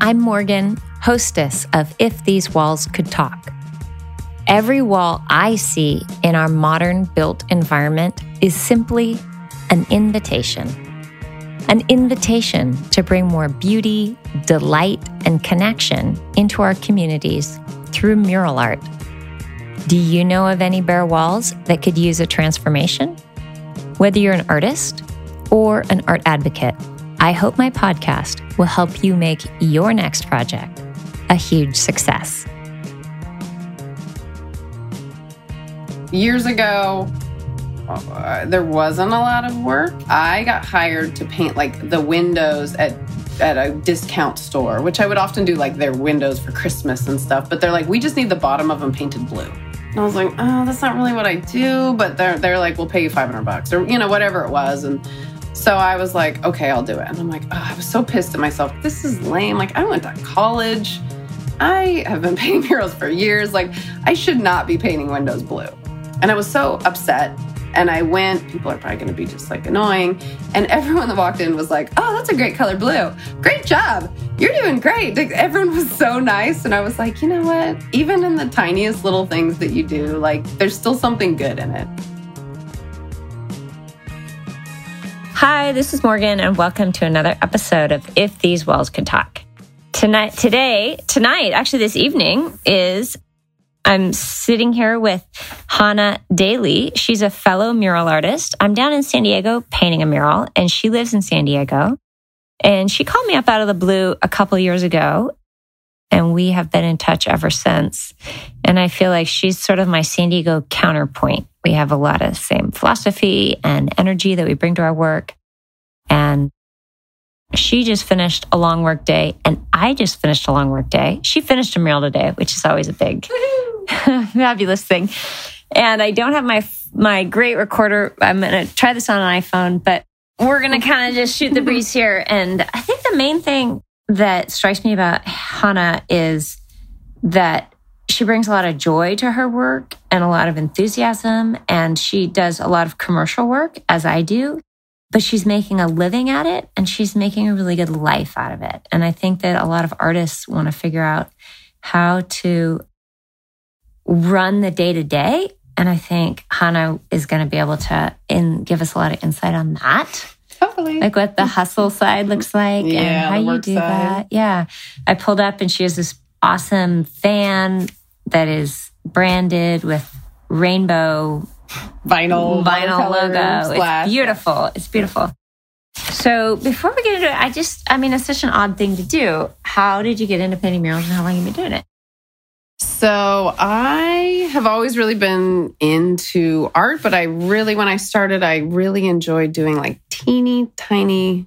I'm Morgan, hostess of If These Walls Could Talk. Every wall I see in our modern built environment is simply an invitation. An invitation to bring more beauty, delight, and connection into our communities through mural art. Do you know of any bare walls that could use a transformation? Whether you're an artist or an art advocate, I hope my podcast will help you make your next project a huge success. Years ago, uh, there wasn't a lot of work. I got hired to paint like the windows at at a discount store, which I would often do like their windows for Christmas and stuff. But they're like, we just need the bottom of them painted blue. And I was like, oh, that's not really what I do. But they're they're like, we'll pay you 500 bucks or you know whatever it was. And so I was like, okay, I'll do it. And I'm like, oh, I was so pissed at myself. This is lame. Like I went to college. I have been painting murals for years. Like I should not be painting windows blue. And I was so upset. And I went, people are probably going to be just like annoying. And everyone that walked in was like, oh, that's a great color blue. Great job. You're doing great. Like, everyone was so nice. And I was like, you know what? Even in the tiniest little things that you do, like, there's still something good in it. Hi, this is Morgan, and welcome to another episode of If These Walls Could Talk. Tonight, today, tonight, actually, this evening is I'm sitting here with Hanna Daly. She's a fellow mural artist. I'm down in San Diego painting a mural, and she lives in San Diego. And she called me up out of the blue a couple years ago, and we have been in touch ever since. And I feel like she's sort of my San Diego counterpoint. We have a lot of same philosophy and energy that we bring to our work. And she just finished a long work day, and I just finished a long work day. She finished a mural today, which is always a big, fabulous thing. And I don't have my my great recorder. I'm going to try this on an iPhone, but we're going to kind of just shoot the breeze here. And I think the main thing that strikes me about Hanna is that she brings a lot of joy to her work and a lot of enthusiasm. And she does a lot of commercial work, as I do, but she's making a living at it and she's making a really good life out of it. And I think that a lot of artists want to figure out how to run the day to day. And I think Hanna is going to be able to in, give us a lot of insight on that. Totally. Like what the hustle side looks like Yeah, and how you do side. that. Yeah. I pulled up and she has this awesome fan that is branded with rainbow Vinyl, vinyl logo. splash. It's beautiful. It's beautiful. So before we get into it, I just, I mean, it's such an odd thing to do. How did you get into painting murals and how long have you been doing it? So I have always really been into art, but I really, when I started, I really enjoyed doing like teeny tiny,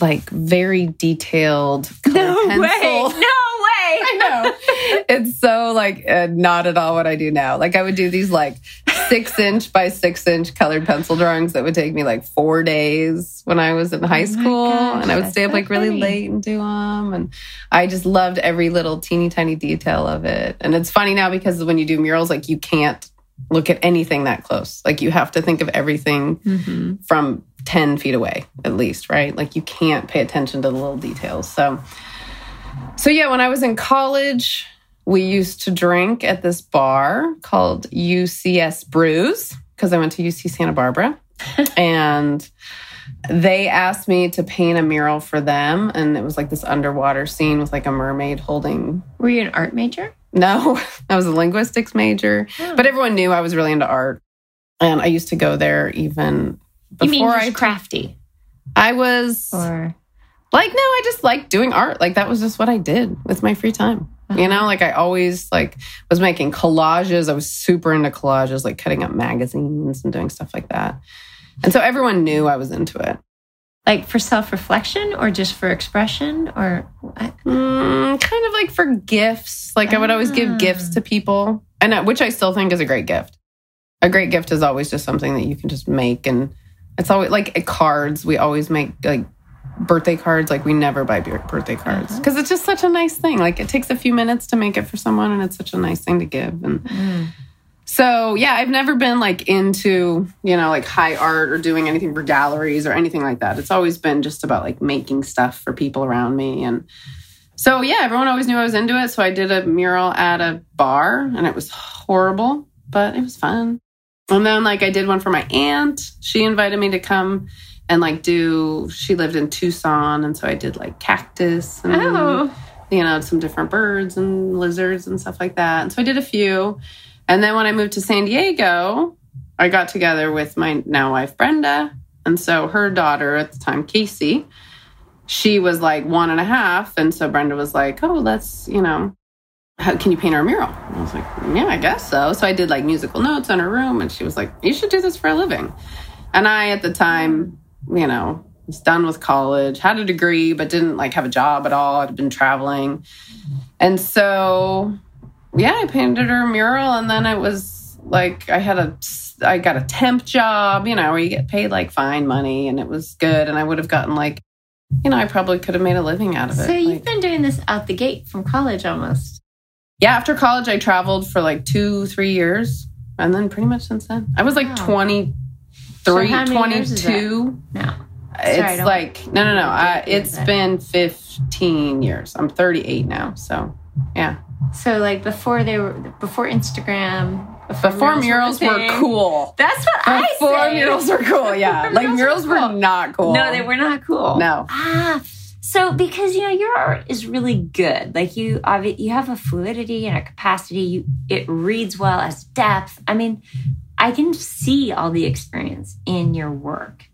like very detailed color pencil. No way. I know. It's so like uh, not at all what I do now. Like I would do these like six inch by six inch colored pencil drawings that would take me like four days when I was in high Oh school, gosh, and I would stay up so like really funny. late and do them. And I just loved every little teeny tiny detail of it. And it's funny now because when you do murals, like you can't look at anything that close. Like you have to think of everything Mm-hmm. from 10 feet away at least right like you can't pay attention to the little details so so yeah when i was in college we used to drink at this bar called ucs brews because i went to uc santa barbara and they asked me to paint a mural for them and it was like this underwater scene with like a mermaid holding Were you an art major? no, I was a linguistics major, Oh. but everyone knew I was really into art. And I used to go there even before you mean I crafty I was or like no, I just like doing art. Like that was just what I did with my free time. Uh-huh. You know, like I always like was making collages. I was super into collages, like cutting up magazines and doing stuff like that. And so everyone knew I was into it. like for self reflection or just for expression or? Mm, kind of like for gifts. Like I would always Ah. give gifts to people, and which I still think is a great gift. A great gift is always just something that you can just make, and it's always like cards. We always make like birthday cards. Like we never buy birthday cards Uh-huh. because it's just such a nice thing. Like it takes a few minutes to make it for someone, and it's such a nice thing to give. And Mm. so yeah, I've never been like into, you know, like high art or doing anything for galleries or anything like that. It's always been just about like making stuff for people around me and So yeah, everyone always knew I was into it. So I did a mural at a bar and it was horrible, but it was fun. And then like I did one for my aunt. She invited me to come and like do she lived in Tucson and so I did like cactus and Oh, you know, some different birds and lizards and stuff like that. And so I did a few. And then when I moved to San Diego, I got together with my now wife, Brenda. And so her daughter at the time, Casey, she was like one and a half. And so Brenda was like, oh, let's, you know, how, can you paint her a mural? And I was like, yeah, I guess so. So I did like musical notes on her room. And she was like, you should do this for a living. And I, at the time, you know, was done with college, had a degree, but didn't like have a job at all. I'd been traveling. And so, yeah, I painted her a mural. And then it was like, I had a, I got a temp job, you know, where you get paid like fine money and it was good. And I would have gotten like, you know, I probably could have made a living out of it. so you've Like- been doing this out the gate from college almost. yeah, after college, I traveled for like two, three years. And then pretty much since then, I was like Wow. 23, So how many years is that? 22. No. Sorry, it's like no no no I, it's been 15 years i'm 38 now so yeah So like before they were before Instagram, before murals a were thing. cool That's what I before murals were cool yeah Before like murals murals were were not cool No, they were not cool. No. Ah, so because you know your art is really good. Like you, you have a fluidity and a capacity. You, it reads well as depth. I mean, I can see all the experience in your work.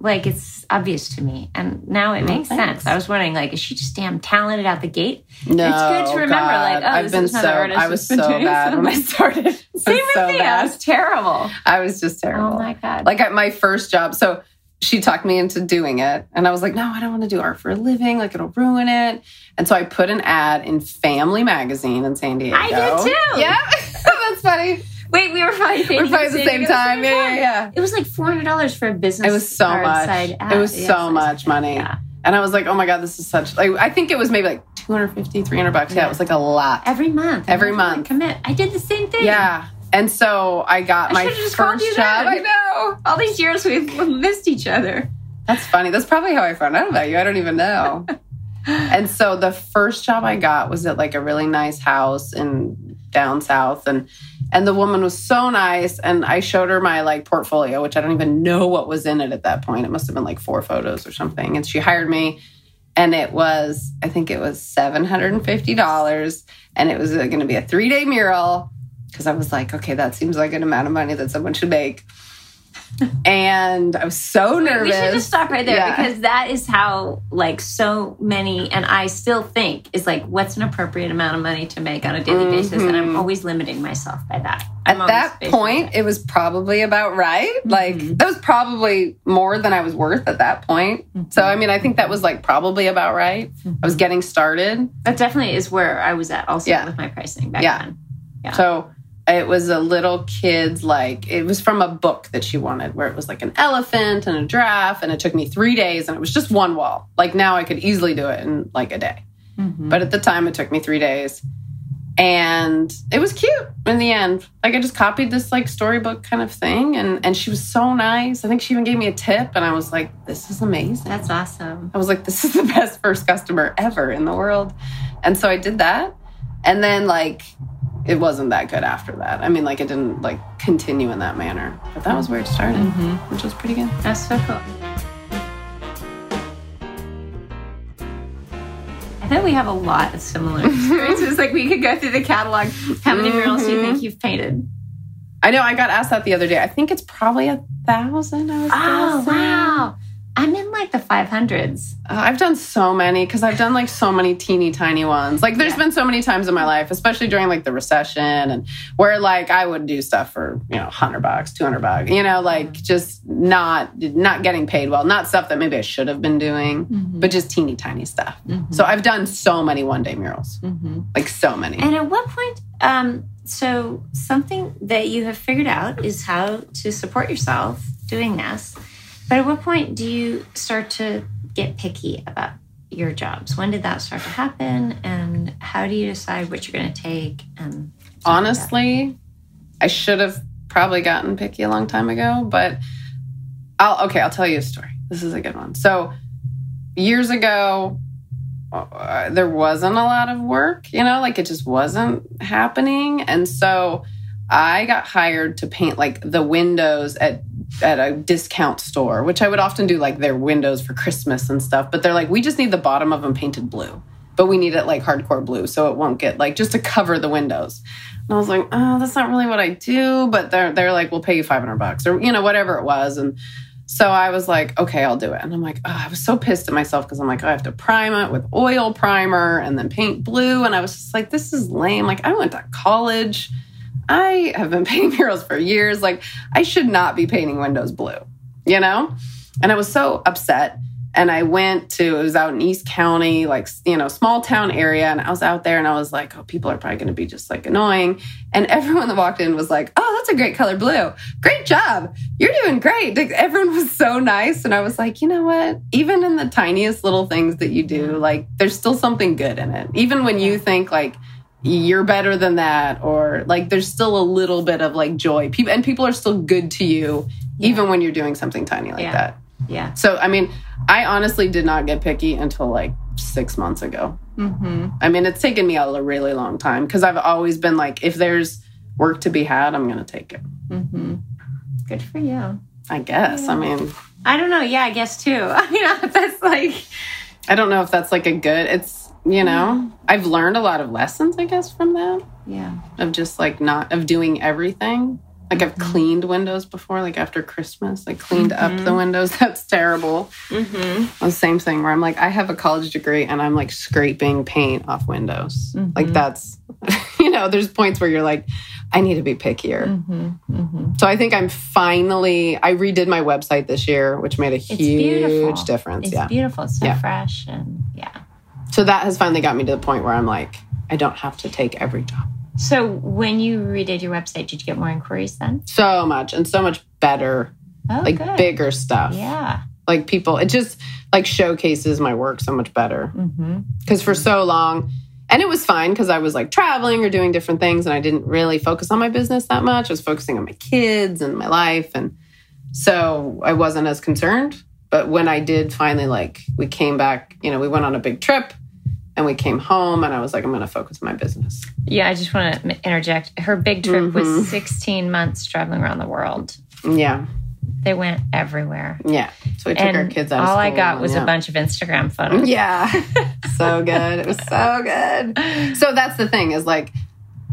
Like it's obvious to me, and now it Oh, makes thanks. sense. I was wondering, like, is she just damn talented out the gate? no It's good to remember, like, oh, i've this been is so i was so bad when i started Same with so me. I was terrible. I was just terrible Oh my god! like at my first job so she talked me into doing it and i was like no i don't want to do art for a living like it'll ruin it and so i put an ad in family magazine in san diego I did too. yeah that's funny Wait, we were probably we're probably at the same time yeah yeah yeah It was like four hundred dollars for a business. it was so much it was Yes, so much money Yeah. and i was like oh my god this is such like i think it was maybe like 250 300 bucks yeah, Yeah. it was like a lot Every month. Every You have to, like, month. commit. I did the same thing. yeah and so i got I my should've just called first you job then. i know All these years we've missed each other. That's funny. That's probably how I found out about you. I don't even know. and so the first job I got was at like a really nice house in down south and and the woman was so nice and I showed her my like portfolio which I don't even know what was in it at that point. It must have been like four photos or something. And she hired me and it was I think it was $750 and it was uh, going to be a 3-day mural because I was like, okay, that seems like an amount of money that someone should make. And I was so nervous. We should just stop right there Yeah. because that is how like so many and I still think is like what's an appropriate amount of money to make on a daily basis and I'm Mhm. always limiting myself by that. At I'm always that point, it was probably about right. Like Mhm. that was probably more than I was worth at that point. Mhm. So I mean, I think that was like probably about right. I was getting started. That definitely is where I was at also Yeah. with my pricing back Yeah. then. Yeah. So it was a little kid's like it was from a book that she wanted where it was like an elephant and a giraffe and it took me 3 days and it was just one wall. Like now I could easily do it in like a day. Mhm. But at the time, it took me three days. And it was cute in the end. Like I just copied this like storybook kind of thing, and and she was so nice. I think she even gave me a tip, and I was like, "This is amazing." That's awesome. I was like, "This is the best first customer ever in the world," and so I did that. And then like, it wasn't that good after that. I mean, like it didn't like continue in that manner, but that was where it started, Mhm. which was pretty good. That's so cool. I bet we have a lot of similar experiences. like we could go through the catalog. How many murals do you think you've painted? I know I got asked that the other day. I think it's probably a thousand. I was Oh guessing. wow! I'm in like the 500s. Uh, I've done so many because I've done like so many teeny tiny ones. Like there's Yeah. been so many times in my life, especially during like the recession and where like I would do stuff for, you know, 100 bucks, 200 bucks, you know, like just not not getting paid well, not stuff that maybe I should have been doing, but just teeny tiny stuff. So I've done so many one day murals. Like so many. And at what point? Um, so something that you have figured out is how to support yourself doing this. But at what point do you start to get picky about your jobs? When did that start to happen? And how do you decide what you're going to take? And Honestly, I should have probably gotten picky a long time ago, but I'll okay, I'll tell you a story. This is a good one. So years ago, uh, there wasn't a lot of work, you know, like it just wasn't happening. And so I got hired to paint like the windows at at a discount store, which I would often do like their windows for Christmas and stuff. But they're like, we just need the bottom of them painted blue, but we need it like hardcore blue so it won't get like just to cover the windows. And I was like, oh, that's not really what I do. But they're they're like, we'll pay you five hundred bucks or you know whatever it was. And so I was like, okay, I'll do it. And I'm like, oh, I was so pissed at myself because I'm like, oh, I have to prime it with oil primer and then paint blue. And I was just like, this is lame. Like I went to college. I have been painting murals for years. Like I should not be painting windows blue, you know? And I was so upset and I went to it was out in East County, like you know, small town area, and I was out there, and I was like, oh, people are probably going to be just like annoying, and everyone that walked in was like, oh, that's a great color blue, great job, you're doing great. Like, everyone was so nice, and I was like, you know what? Even in the tiniest little things that you do, like there's still something good in it, even when you think like you're better than that or like there's still a little bit of like joy people and people are still good to you yeah. even when you're doing something tiny like yeah. that yeah so i mean I honestly did not get picky until like six months ago. Mm-hmm. I mean, it's taken me a really long time because I've always been like, if there's work to be had, I'm going to take it. Mm-hmm. Good for you. I guess. Yeah. I mean, I don't know. Yeah, I guess too. I mean, that's like, I don't know if that's like a good, it's, you know, I've learned a lot of lessons, I guess, from that. Yeah. Of just like not, of doing everything. Like I've mm-hmm. cleaned windows before, like after Christmas, I cleaned mm-hmm. up the mm-hmm. windows. That's terrible. Mm-hmm. The same thing where I'm like, I have a college degree and I'm like scraping paint off windows. Mm-hmm. Like that's, you know, there's points where you're like, I need to be pickier. Mm-hmm. Mm-hmm. So I think I'm finally. I redid my website this year, which made a it's huge beautiful. difference. It's yeah, beautiful. It's so yeah. fresh and yeah. So that has finally got me to the point where I'm like, I don't have to take every job. So when you redid your website, did you get more inquiries then? So much and so much better. Oh, like good. bigger stuff. Yeah. Like people, it just like showcases my work so much better. Because mm-hmm. for so long, and it was fine because I was like traveling or doing different things and I didn't really focus on my business that much. I was focusing on my kids and my life. And so I wasn't as concerned. But when I did finally, like, we came back, you know, we went on a big trip and we came home and I was like, I'm going to focus on my business. Yeah, I just want to interject. Her big trip mm-hmm. was 16 months traveling around the world. Yeah. They went everywhere. Yeah. So we took and our kids out All I got was yeah. a bunch of Instagram photos. Yeah. so good. It was so good. So that's the thing is like,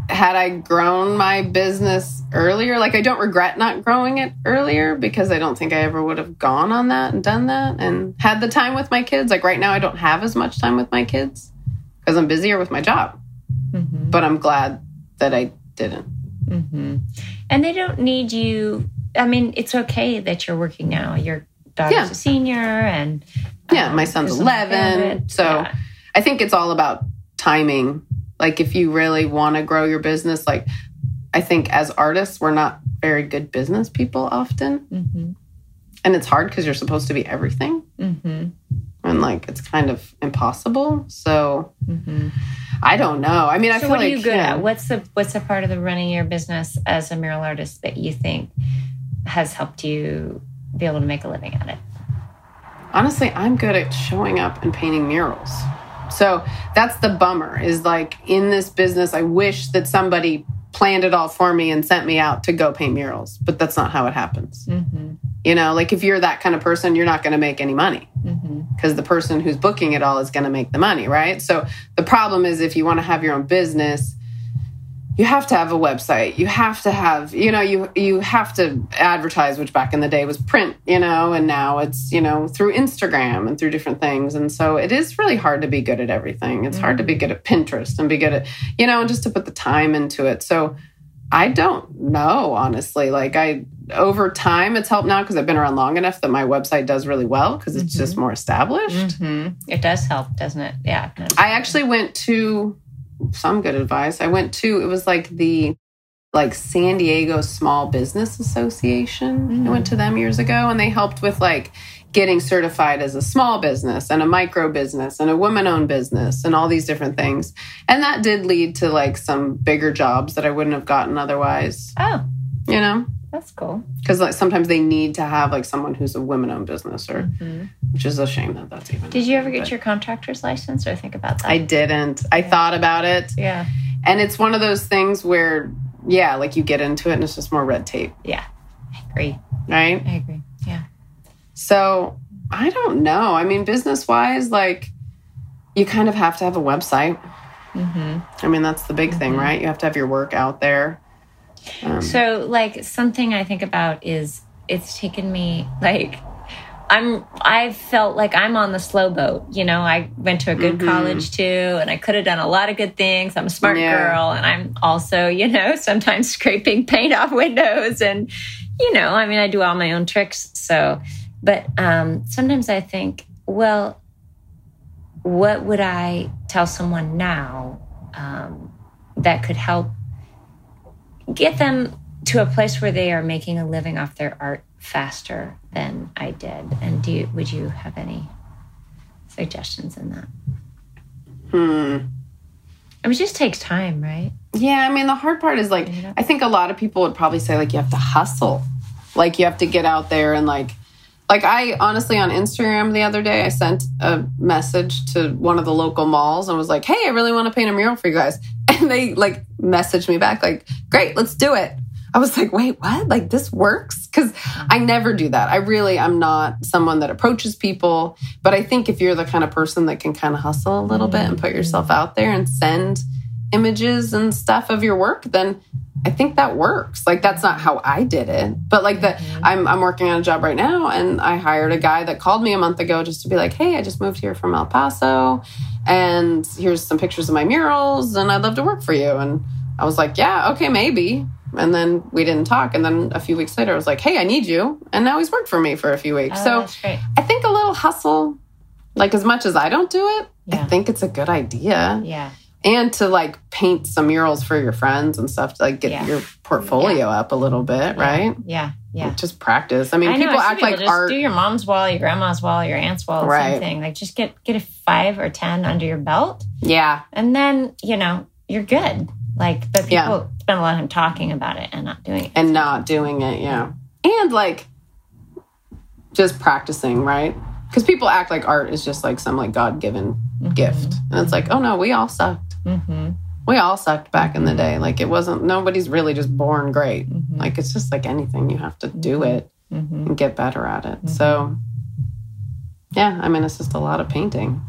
had I grown my business earlier, like I don't regret not growing it earlier because I don't think I ever would have gone on that and done that and had the time with my kids. Like right now, I don't have as much time with my kids because I'm busier with my job. Mm-hmm. But I'm glad that I didn't. Mm-hmm. And they don't need you. I mean, it's okay that you're working now. Your daughter's yeah. a senior, and yeah, um, my son's 11. So yeah. I think it's all about timing. Like, if you really want to grow your business, like, I think as artists, we're not very good business people often. Mm-hmm. And it's hard because you're supposed to be everything. Mm-hmm and like it's kind of impossible. So mm-hmm. I don't know. I mean, I so feel what like are you good yeah. at? What's the what's the part of the running your business as a mural artist that you think has helped you be able to make a living at it? Honestly, I'm good at showing up and painting murals. So that's the bummer is like in this business, I wish that somebody planned it all for me and sent me out to go paint murals, but that's not how it happens. Mm-hmm. You know, like if you're that kind of person, you're not going to make any money because mm-hmm. the person who's booking it all is going to make the money, right? So the problem is if you want to have your own business, you have to have a website. You have to have, you know, you you have to advertise, which back in the day was print, you know, and now it's, you know, through Instagram and through different things. And so it is really hard to be good at everything. It's mm-hmm. hard to be good at Pinterest and be good at, you know, and just to put the time into it. So I don't know, honestly. Like I over time it's helped now because I've been around long enough that my website does really well because it's mm-hmm. just more established. Mm-hmm. It does help, doesn't it? Yeah. I actually went to some good advice. I went to it was like the like San Diego Small Business Association. Mm. I went to them years ago and they helped with like getting certified as a small business and a micro business and a woman owned business and all these different things. And that did lead to like some bigger jobs that I wouldn't have gotten otherwise. Oh. You know? That's cool. because like sometimes they need to have like someone who's a women-owned business, or which is a shame that that's even. Mm-hmm. Did you ever get but your contractor's license or think about that? I didn't. I thought about it, yeah. and it's one of those things where, yeah, like you get into it and it's just more red tape, Yeah. I agree. right? I agree. Yeah. So I don't know. I mean, business wise, like you kind of have to have a website. Mm-hmm. I mean, that's the big thing, right? You have to have your work out there. Um, So, like, something I think about is it's taken me like I'm I felt like I'm on the slow boat. You know, I went to a good Mhm. college too, and I could have done a lot of good things. I'm a smart Yeah. girl, and I'm also, you know, sometimes scraping paint off windows, and you know, I mean, I do all my own tricks. So, but um, sometimes I think, well, what would I tell someone now um, that could help get them to a place where they are making a living off their art faster than I did? And do you, would you have any suggestions in that? hmm. I mean, it just takes time, right? Yeah, I mean, the hard part is like, I think a lot of people would probably say, like, you have to hustle. Like, you have to get out there and, like, like I honestly on Instagram the other day, I sent a message to one of the local malls and was like, hey, I really want to paint a mural for you guys. And they like messaged me back, like, great, let's do it. I was like, wait, what? Like, this works? Because I never do that. I really am not someone that approaches people. But I think if you're the kind of person that can kind of hustle a little bit and put yourself out there and send images and stuff of your work, then I think that works. Like that's not how I did it, but like that mm-hmm. I'm I'm working on a job right now and I hired a guy that called me a month ago just to be like, "Hey, I just moved here from El Paso and here's some pictures of my murals and I'd love to work for you." And I was like, "Yeah, okay, maybe." And then we didn't talk and then a few weeks later I was like, "Hey, I need you." And now he's worked for me for a few weeks. Oh, so. I think a little hustle like as much as I don't do it, I think it's a good idea Yeah. and to like paint some murals for your friends and stuff to like get Yeah. your portfolio up a little bit, right? Yeah. Yeah. Just practice. I mean, I know, people act like just art. Do your mom's wall, your grandma's wall, your aunt's wall, Right. same thing. Like just get get a five or ten under your belt, yeah, and then you know you're good. Like, but people Yeah. spend a lot of time talking about it and not doing it. and not doing it. Yeah, and like just practicing, right? Because people act like art is just like some like God given gift, and it's like, oh no, we all sucked. Mm-hmm. We all sucked back in the day. Like it wasn't. Nobody's really just born great. Mhm. Like it's just like anything. You have to do it Mm-hmm. and get better at it. So. Yeah, I mean, it's just a lot of painting.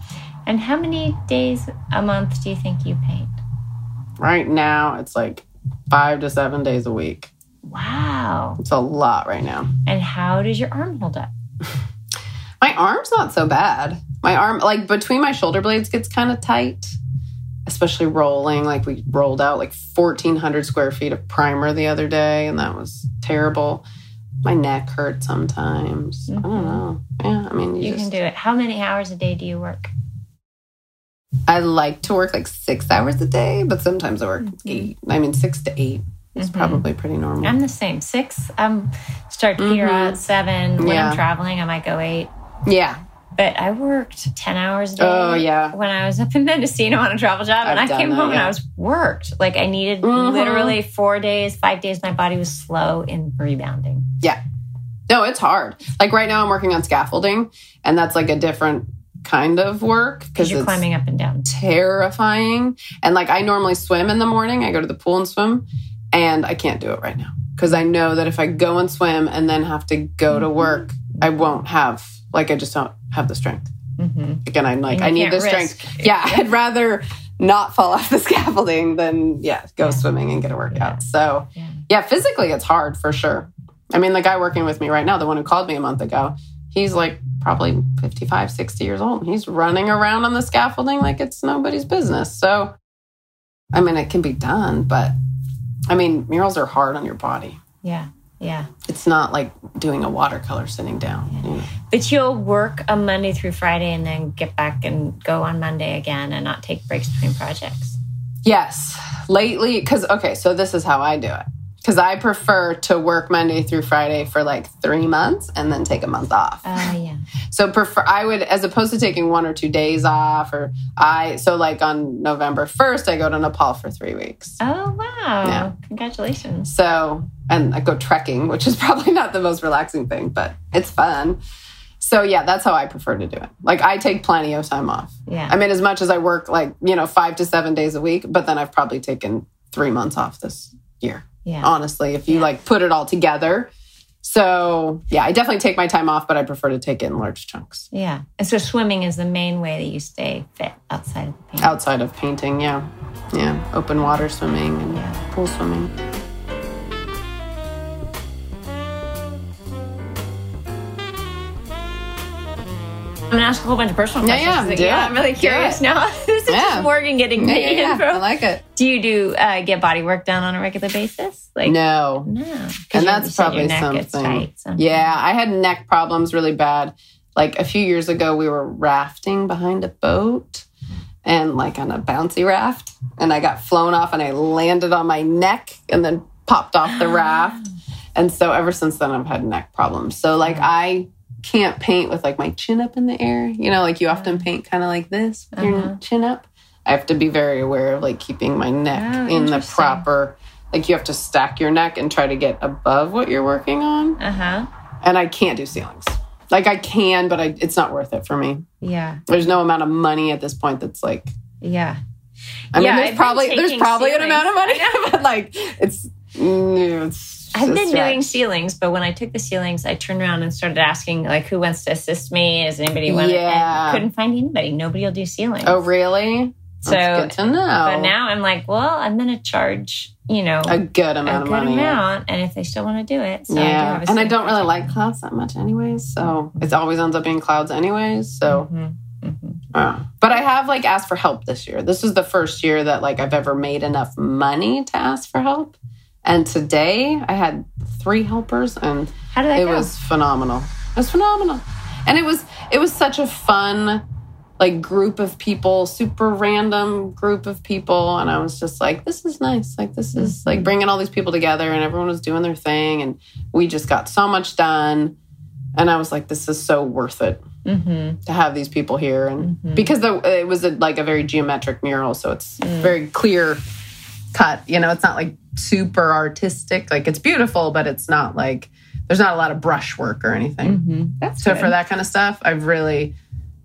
And how many days a month do you think you paint? Right now, it's like five to seven days a week. Wow. It's a lot right now. And how does your arm hold up? My arm's not so bad. My arm, like between my shoulder blades, gets kind of tight, especially rolling. Like we rolled out like 1,400 square feet of primer the other day, and that was terrible. My neck hurts sometimes. I don't Mhm. know. Yeah, I mean, you, You just, can do it. How many hours a day do you work? I like to work like six hours a day, but sometimes I work Mhm. eight. I mean, six to eight is Mhm. probably pretty normal. I'm the same. Six. I'm start here Mhm. at seven. When Yeah. I'm traveling, I might go eight. yeah. But I worked ten hours a day. Oh, yeah. When I was up in Mendocino on a travel job, and I've I came that, home and. I was worked. Like I needed Mhm. literally four days, five days. My body was slow in rebounding. Yeah. No, it's hard. Like right now, I'm working on scaffolding, and that's like a different kind of work because you're it's climbing up and down. terrifying. And like I normally swim in the morning, I go to the pool and swim, and I can't do it right now because I know that if I go and swim and then have to go to Mhm. work, I won't have like I just don't have the strength. Mm-hmm. Again, I'm like I need the risk- strength. Yeah, I'd rather not fall off the scaffolding than yeah go Yeah. swimming and get a workout. Yeah. So Yeah. yeah, physically it's hard for sure. I mean, the guy working with me right now, the one who called me a month ago, he's like probably 55, 60 years old. He's running around on the scaffolding like it's nobody's business. So, I mean, it can be done, but I mean, murals are hard on your body. Yeah. Yeah. It's not like doing a watercolor sitting down. you know. But you'll work a Monday through Friday and then get back and go on Monday again and not take breaks between projects. Yes. Lately, because, okay, so this is how I do it. Because I prefer to work Monday through Friday for like three months and then take a month off. Oh, yeah. So prefer I would as opposed to taking one or two days off or I so like on November 1st I go to Nepal for 3 weeks. Oh, wow. Yeah. Congratulations. So and I go trekking, which is probably not the most relaxing thing, but it's fun. So yeah, that's how I prefer to do it. Like I take plenty of time off. Yeah. I mean as much as I work like, you know, 5 to 7 days a week, but then I've probably taken 3 months off this year. Yeah. Honestly, if you Yeah. like put it all together. So, yeah, I definitely take my time off, but I prefer to take it in large chunks. Yeah. And so swimming is the main way that you stay fit outside of painting. outside of painting yeah yeah open water swimming and Yeah. pool swimming I'm gonna ask a whole bunch of personal questions. yeah, do it. I'm really curious now. this is Yeah. just Morgan getting yeah, the yeah, yeah. i like it Do you do uh, get body work done on a regular basis? Like no no, and that's probably something tight, so- yeah i had neck problems really bad like a few years ago we were rafting behind a boat and like on a bouncy raft and i got flown off and i landed on my neck and then popped off the raft and so ever since then i've had neck problems so like i can't paint with like my chin up in the air. You know like you often paint kind of like this with Uh-huh. your chin up. I have to be very aware of like keeping my neck Oh, in the proper like you have to stack your neck and try to get above what you're working on. Uh-huh. and i can't do ceilings. Like i can but I, it's not worth it for me. Yeah. there's no amount of money at this point that's like Yeah. i mean Yeah, I've there's probably there's probably an amount of money but like it's, mm, it's I've been doing ceilings, but when I took the ceilings, I turned around and started asking, like, who wants to assist me? Is anybody want Yeah. Couldn't find anybody. Nobody will do ceilings. oh really So, that's good to know but now I'm like, well, I'm going to charge, you know, a good amount a good of money amount. And if they still want to do it. So I do yeah and i don't really like clouds that much anyways so it always ends up being clouds anyways so Mhm. Mhm. Uh, but I have like asked for help this year. This is the first year that like I've ever made enough money to ask for help. And today I had three helpers and How did that it go? was phenomenal. It was phenomenal. And it was it was such a fun like group of people, super random group of people and I was just like this is nice. Like this is like bringing all these people together and everyone was doing their thing and we just got so much done. And I was like this is so worth it Mhm. to have these people here and Mhm. because the, it was a, like a very geometric mural so it's Mm. very clear cut you know it's not like super artistic like it's beautiful but it's not like there's not a lot of brushwork or anything Mhm. That's so good. for that kind of stuff i've really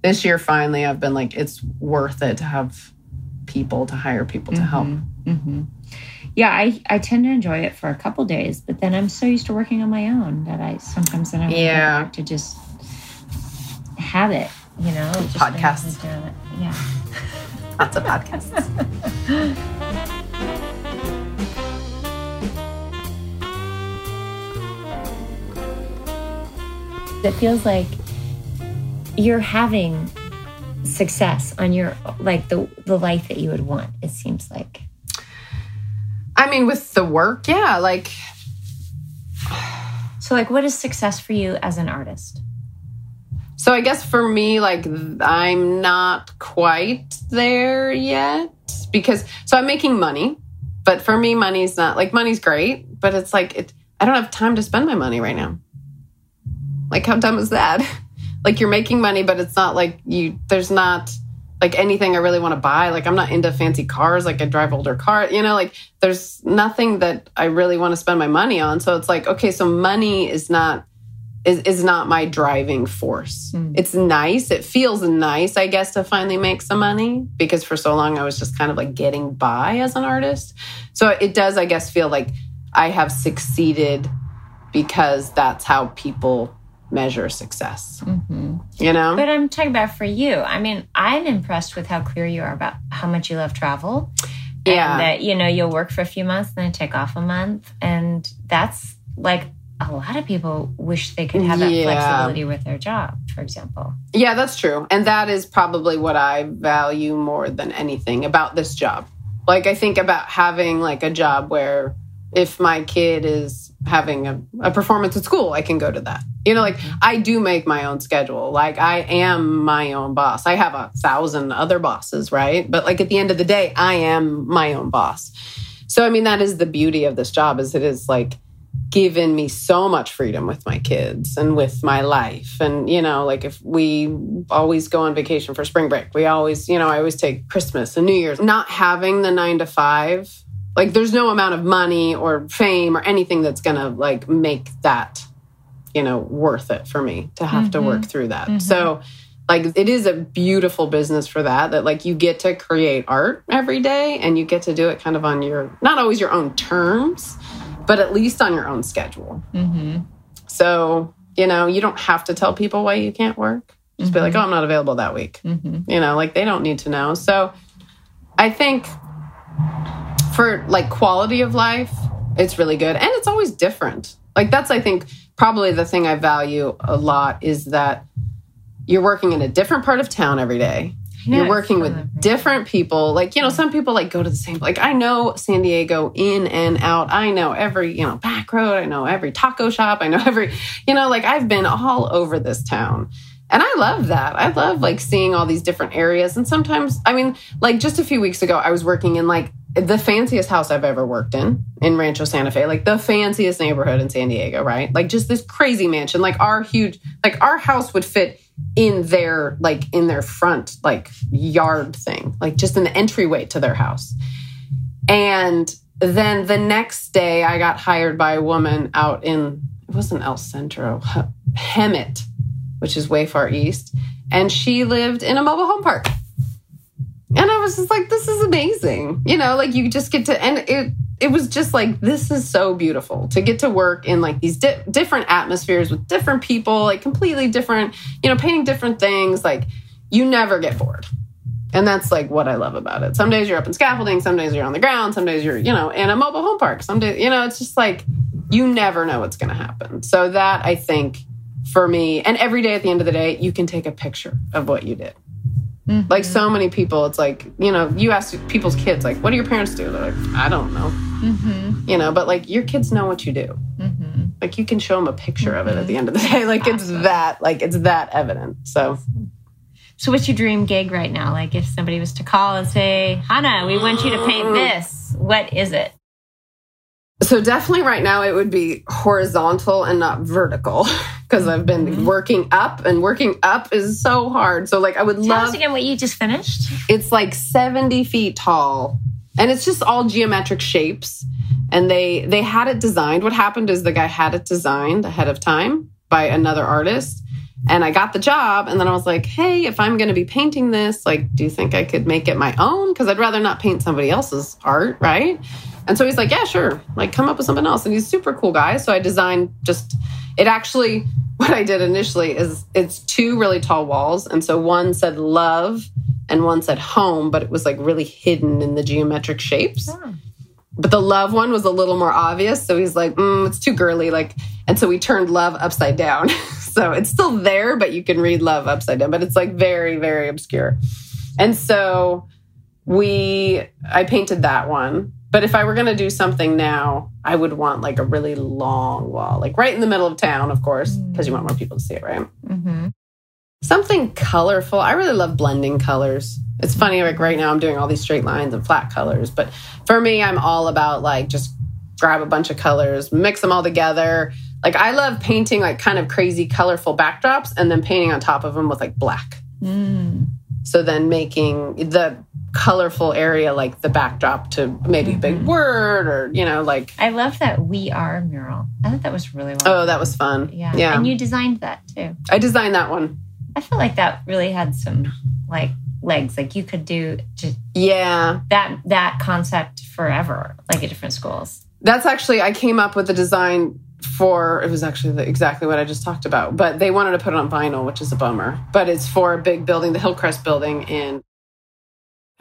this year finally i've been like it's worth it to have people to hire people to help hmm Yeah, I, I tend to enjoy it for a couple days, but then I'm so used to working on my own that I sometimes then I Yeah. to just have it, you know. Podcasts. Yeah. lots of podcasts It feels like you're having success on your like the the life that you would want. It seems like. i mean with the work yeah like So like, what is success for you as an artist? So I guess for me, like I'm not quite there yet because so I'm making money, but for me, money's not like money's great, but it's like it. I don't have time to spend my money right now. Like how dumb is that? like you're making money, but it's not like you. There's not like anything I really want to buy. Like I'm not into fancy cars. Like I drive older cars. You know, like there's nothing that I really want to spend my money on. So it's like okay, so money is not is, is not my driving force. Mm. It's nice. It feels nice, I guess, to finally make some money because for so long I was just kind of like getting by as an artist. So it does, I guess, feel like I have succeeded because that's how people measure success, Mm-hmm. you know? But I'm talking about for you. I mean, I'm impressed with how clear you are about how much you love travel. Yeah. And that, you know, you'll work for a few months, and then take off a month. And that's like a lot of people wish they could have that Yeah. flexibility with their job, for example. Yeah, that's true. And that is probably what I value more than anything about this job. Like I think about having like a job where if my kid is having a, a performance at school, I can go to that. You know, like I do make my own schedule. Like I am my own boss. I have a thousand other bosses, right? But like at the end of the day, I am my own boss. So I mean that is the beauty of this job is it is like given me so much freedom with my kids and with my life and you know like if we always go on vacation for spring break we always you know i always take christmas and new year's not having the nine to five like there's no amount of money or fame or anything that's gonna like make that you know worth it for me to have to work through that. So like it is a beautiful business for that that like you get to create art every day and you get to do it kind of on your not always your own terms but at least on your own schedule. Mm-hmm. so you know you don't have to tell people why you can't work. Just be like oh i'm not available that week. Mm-hmm. you know like they don't need to know. So i think for like quality of life it's really good. And it's always different. Like that's i think probably the thing i value a lot is that you're working in a different part of town every day. You're working with different people. Like you know some people like go to the same like i know san diego in and out. I know every you know back road. I know every taco shop. I know every you know like i've been all over this town. And i love that. I love like seeing all these different areas. And sometimes i mean like just a few weeks ago i was working in like the fanciest house I've ever worked in in Rancho Santa Fe, like the fanciest neighborhood in San Diego, right? Like just this crazy mansion. Like our huge, like our house would fit in their like in their front like yard thing, like just the entryway to their house. And then the next day, I got hired by a woman out in it wasn't El Centro, Hemet, which is way far east, and she lived in a mobile home park. And I was just like, this is amazing. You know, like you just get to, and it, it was just like, this is so beautiful to get to work in like these di- different atmospheres with different people, like completely different, you know, painting different things. Like you never get bored. And that's like what I love about it. Some days you're up in scaffolding, some days you're on the ground, some days you're, you know, in a mobile home park. Some days, you know, it's just like you never know what's going to happen. So that I think for me, and every day at the end of the day, you can take a picture of what you did. Like so many people, it's like, you know, you ask people's kids, like, what do your parents do? They're like, I don't know. Mm-hmm. You know, but like your kids know what you do. Mm-hmm. Like you can show them a picture of it at the end of the day. Like it's that, like it's that evident. So So, what's your dream gig right now? Like, if somebody was to call and say, Hanna, we want you to paint this, what is it? So definitely right now it would be horizontal and not vertical because I've been mm-hmm. working up and working up is so hard. So like I would Tell love us again what you just finished. it's like 70 feet tall and it's just all geometric shapes and they they had it designed what happened is the guy had it designed ahead of time by another artist and i got the job and then i was like hey if i'm going to be painting this like do you think i could make it my own because i'd rather not paint somebody else's art right and so he's like yeah sure like come up with something else and he's a super cool guy so i designed just it actually what i did initially is it's two really tall walls and so one said love and one said home, but it was like really hidden in the geometric shapes. But the love one was a little more obvious. So he's like, mm, it's too girly. Like, and so we turned love upside down. so it's still there, but you can read love upside down, but it's like very, very obscure. And so we, I painted that one. But if I were going to do something now, I would want like a really long wall, like right in the middle of town, of course, because you want more people to see it, right? Mm-hmm. Something colorful. I really love blending colors. It's funny, like right now I'm doing all these straight lines and flat colors, but for me, I'm all about like just grab a bunch of colors, mix them all together. Like I love painting like kind of crazy colorful backdrops and then painting on top of them with like black. Mm. So then making the colorful area like the backdrop to maybe a big mm-hmm. word or, you know, like, I love that We Are mural. I thought that was really well. oh, that was fun. yeah. Yeah. And you designed that too. I designed that one. I feel like that really had some like legs. Like you could do just Yeah. that that concept forever, like at different schools. That's actually I came up with the design for it was actually the, exactly what I just talked about, but they wanted to put it on vinyl, which is a bummer. But it's for a big building, the Hillcrest building in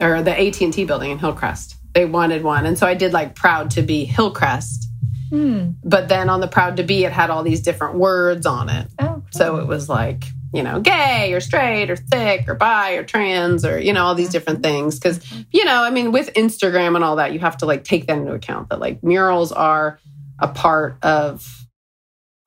or the AT&T building in Hillcrest. They wanted one. And so I did like proud to be Hillcrest. Hmm. But then on the proud to be it had all these different words on it. Oh, cool. So it was like, you know, gay or straight or thick or bi or trans or, you know, all these different things. Cause, you know, I mean, with Instagram and all that, you have to like take that into account that like murals are a part of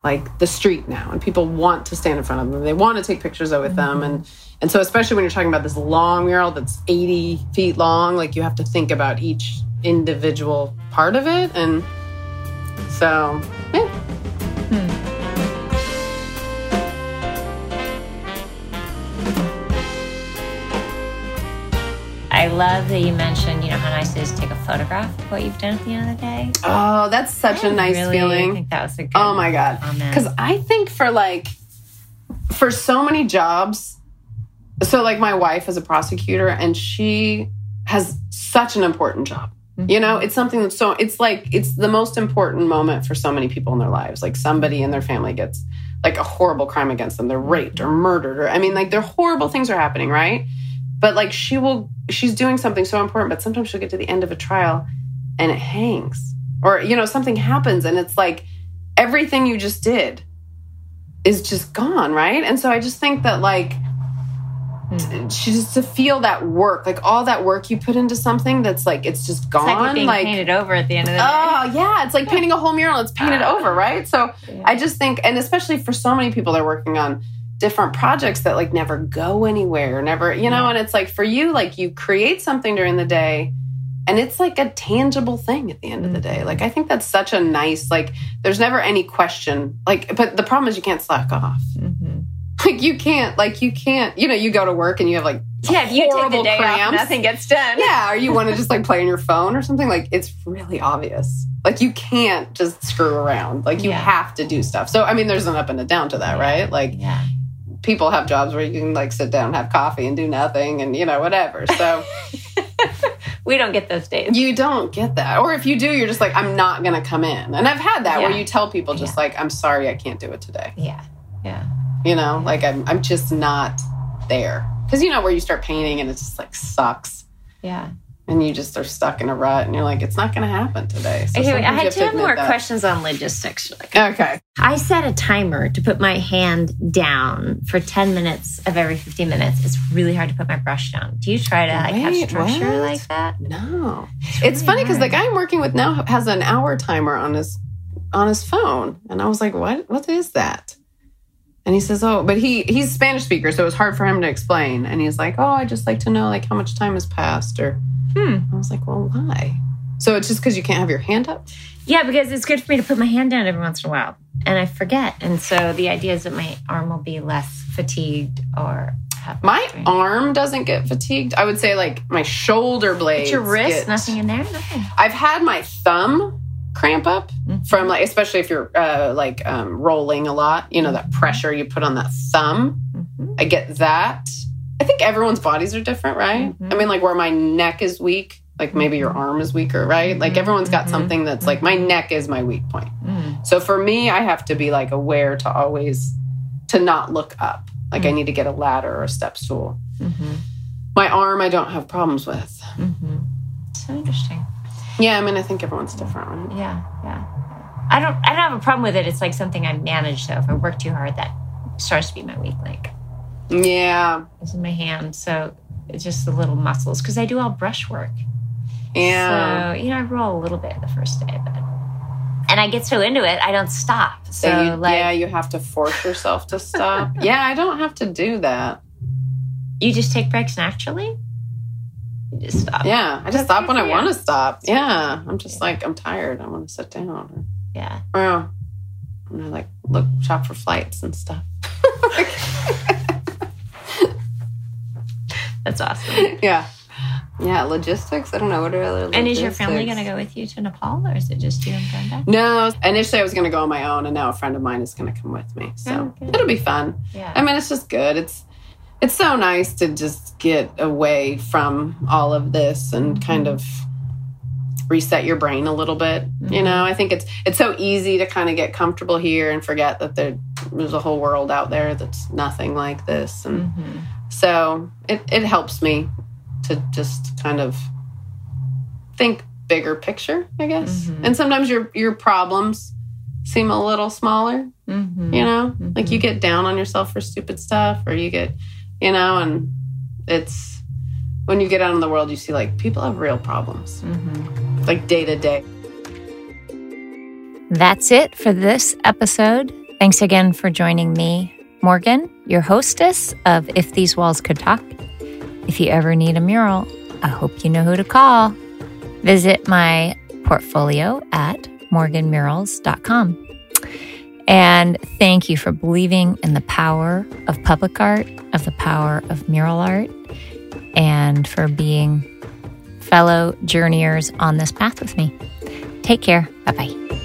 like the street now and people want to stand in front of them they want to take pictures of it with them and and so especially when you're talking about this long mural that's 80 feet long like you have to think about each individual part of it and so yeah hmm. I love that you mentioned, you know, how nice it is to take a photograph of what you've done at the end of the day. oh that's such I a nice really feeling think that was a oh good Oh my god. Cuz I think for like for so many jobs so like my wife is a prosecutor and she has such an important job. You know, it's something that's so it's like it's the most important moment for so many people in their lives. Like somebody in their family gets like a horrible crime against them. They're raped or murdered or I mean like they're horrible things are happening, right? But like she will she's doing something so important, but sometimes she'll get to the end of a trial and it hangs. Or you know, something happens and it's like everything you just did is just gone, right? And so I just think that like She just to feel that work, like all that work you put into something that's like it's just It's like gone. being Like, painted over at the end of the day. oh yeah, it's like painting a whole mural. It's painted over, right? So Yeah. I just think, and especially for so many people, they're working on different projects that like never go anywhere, never, you know. Yeah. And it's like for you, like you create something during the day, and it's like a tangible thing at the end of the day. Mhm. Like I think that's such a nice, like there's never any question. Like, but the problem is you can't slack off. Mhm. Like you can't, like you can't, you know, you go to work and you have like Yeah, if you take the day off, cramps. nothing gets done. yeah, or you want to just like play on your phone or something, like it's really obvious. Like you can't just screw around. Like you Yeah. have to do stuff. So I mean, there's an up and a down to that, Yeah. right? Like Yeah. people have jobs where you can like sit down have coffee and do nothing and you know whatever. So We don't get those days. you don't get that. Or if you do, you're just like, I'm not gonna come in. And I've had that where you tell people just like, I'm sorry, I can't do it today. Yeah. Yeah. You know, like I'm I'm just not there. Because you know where you start painting and it just like sucks. Yeah. and you just are stuck in a rut and you're like it's not going to happen today so Okay, wait, I had two more that. questions on logistics. okay I set a timer to put my hand down for 10 minutes of every 15 minutes. It's really hard to put my brush down. Do you try to like have structure what? like that? no it's really funny because the guy i'm working with now has an hour timer on his on his phone and i was like what what is that and he says oh but he he's spanish speaker so it was hard for him to explain and he's like oh i just like to know like how much time has passed or Hmm. i was like well why so it's just because you can't have your hand up Yeah, because it's good for me to put my hand down every once in a while and I forget. And so the idea is that my arm will be less fatigued or have my strain. arm doesn't get fatigued i would say like my shoulder blades But your wrist, get- nothing in there? Nothing. I've had my thumb cramp up Mhm. from like, especially if you're uh, like um, rolling a lot, you know, that pressure you put on that thumb. Mhm. I get that. I think everyone's bodies are different, right? Mhm. I mean, like where my neck is weak, like maybe your arm is weaker, right? Like Mhm. everyone's got something that's like my neck is my weak point. So for me, I have to be like aware to always to not look up. Like I need to get a ladder or a step stool. My arm, I don't have problems with. So interesting. Yeah, I mean, I think everyone's different, right? Yeah, yeah. I don't I don't have a problem with it. It's like something I manage though. If I work too hard, that starts to be my weak link. Yeah, It's in my hand. So it's just the little muscles because I do all brush work. yeah. So, you know, I roll a little bit the first day, but and I get so into it, I don't stop. So, So you, like yeah, you have to force yourself to stop. yeah, I don't have to do that. you just take breaks naturally. You just stop. Yeah, I just stop when I want to stop. Yeah, I'm just like I'm tired. I want to sit down. Yeah. Or, and I like look shop for flights and stuff. That's awesome. yeah, yeah. Logistics. I don't know what are other. and is your family going to go with you to Nepal or is it just you and Brenda? No, initially I was going to go on my own, and now a friend of mine is going to come with me. So Oh, it'll be fun. Yeah. I mean, it's just good. It's it's so nice to just get away from all of this and kind of reset your brain a little bit. You know, I think it's it's so easy to kind of get comfortable here and forget that there, there's a whole world out there that's nothing like this. And Mhm. so it it helps me to just kind of think bigger picture, I guess. Mhm. And sometimes your your problems seem a little smaller Mhm. you know like you get down on yourself for stupid stuff or you get you know and it's when you get out in the world you see like people have real problems Mhm. like day to day That's it for this episode. Thanks again for joining me, Morgan, your hostess of If These Walls Could Talk. If you ever need a mural, I hope you know who to call. Visit my portfolio at morganmurals.com. And thank you for believing in the power of public art, of the power of mural art, and for being fellow journeyers on this path with me. Take care. Bye bye.